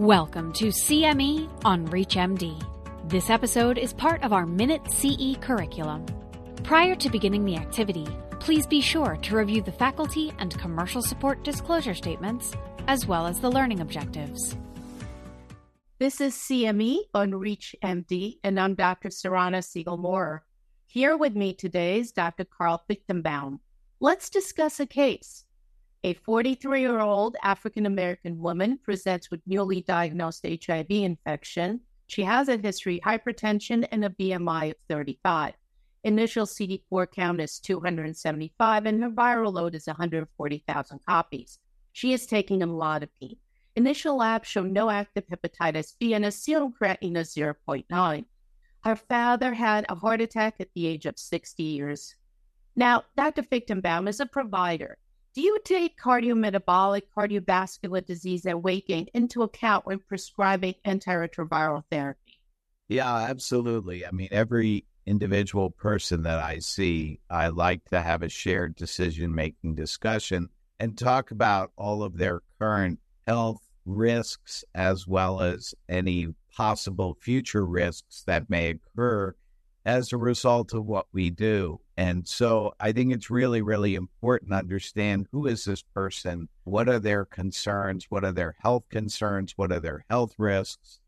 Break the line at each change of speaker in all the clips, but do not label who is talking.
Welcome to CME on ReachMD. This episode is part of our Minute CE curriculum. Prior to beginning the activity, please be sure to review the faculty and commercial support disclosure statements, as well as the learning objectives.
This is CME on ReachMD, and I'm Dr. Sorana Segal-Maurer. Here with me today is Dr. Carl Fichtenbaum. Let's discuss a case. A 43 year old African American woman presents with newly diagnosed HIV infection. She has a history of hypertension and a BMI of 35. Initial CD4 count is 275, and her viral load is 140,000 copies. She is taking a lot of amlodipine. Initial labs show no active hepatitis B and a serum creatinine of 0.9. Her father had a heart attack at the age of 60 years. Now, Dr. Fichtenbaum is a provider. Do you take cardiometabolic, cardiovascular disease, and weight gain into account when prescribing antiretroviral therapy?
Yeah, absolutely. I mean, every individual person that I see, I like to have a shared decision making discussion and talk about all of their current health risks as well as any possible future risks that may occur as a result of what we do. And so I think it's really, really important to understand who is this person? What are their concerns? What are their health concerns? What are their health risks?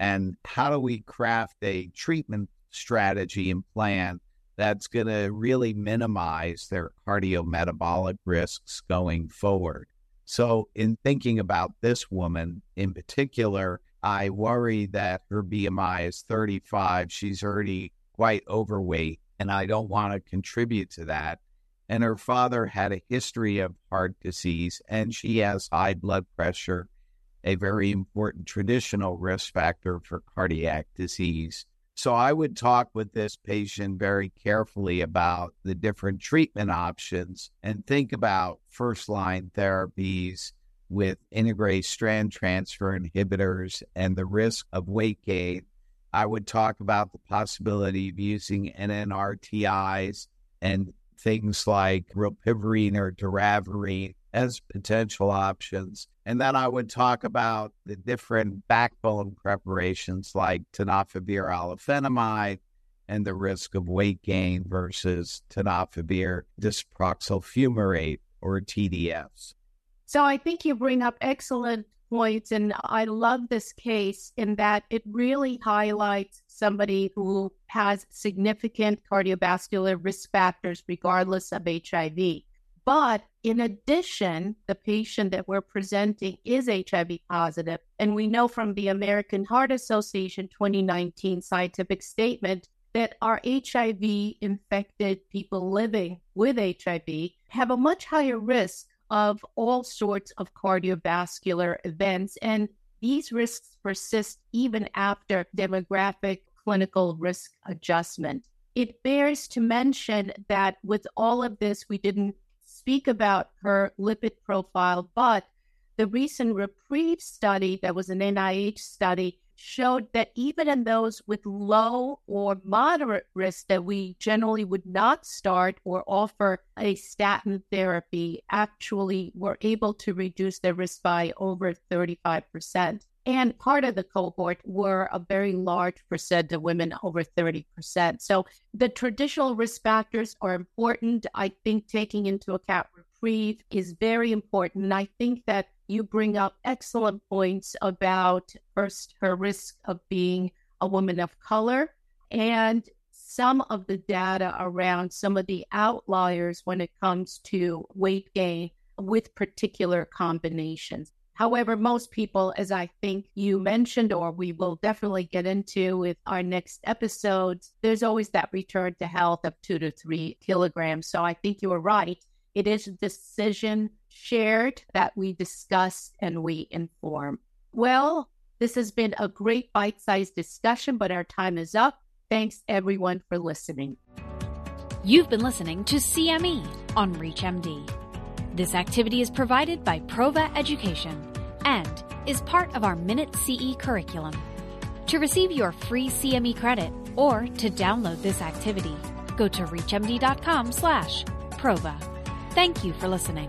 And how do we craft a treatment strategy and plan that's going to really minimize their cardiometabolic risks going forward? So, in thinking about this woman in particular, I worry that her BMI is 35. She's already quite overweight, and I don't want to contribute to that. And her father had a history of heart disease, and she has high blood pressure, a very important traditional risk factor for cardiac disease. So I would talk with this patient very carefully about the different treatment options and think about first line therapies with integrase strand transfer inhibitors and the risk of weight gain I would talk about the possibility of using NNRTIs and things like rilpivirine or doravirine as potential options. And then I would talk about the different backbone preparations like tenofovir alafenamide and the risk of weight gain versus tenofovir disoproxil fumarate or TDFs.
So I think you bring up excellent points. And I love this case in that it really highlights somebody who has significant cardiovascular risk factors, regardless of HIV. But in addition, the patient that we're presenting is HIV positive. And we know from the American Heart Association 2019 scientific statement that our HIV infected people living with HIV have a much higher risk of all sorts of cardiovascular events. And these risks persist even after demographic clinical risk adjustment. It bears to mention that with all of this, we didn't speak about her lipid profile, but the recent REPRIEVE study, that was an NIH study, showed that even in those with low or moderate risk that we generally would not start or offer a statin therapy actually were able to reduce their risk by over 35%. And part of the cohort were a very large percent of women, over 30%. So the traditional risk factors are important. I think taking into account REPRIEVE is very important. And I think that you bring up excellent points about first her risk of being a woman of color and some of the data around some of the outliers when it comes to weight gain with particular combinations. However, most people, as I think you mentioned, or we will definitely get into with our next episodes, there's always that return to health of two to three kilograms. So I think you are right. It is a decision shared that we discuss and we inform. Well, this has been a great bite sized discussion, but our time is up. Thanks everyone for listening.
You've been listening to CME on ReachMD. This activity is provided by Prova Education and is part of our Minute CE curriculum. To receive your free CME credit or to download this activity, go to reachmd.com slash prova. Thank you for listening.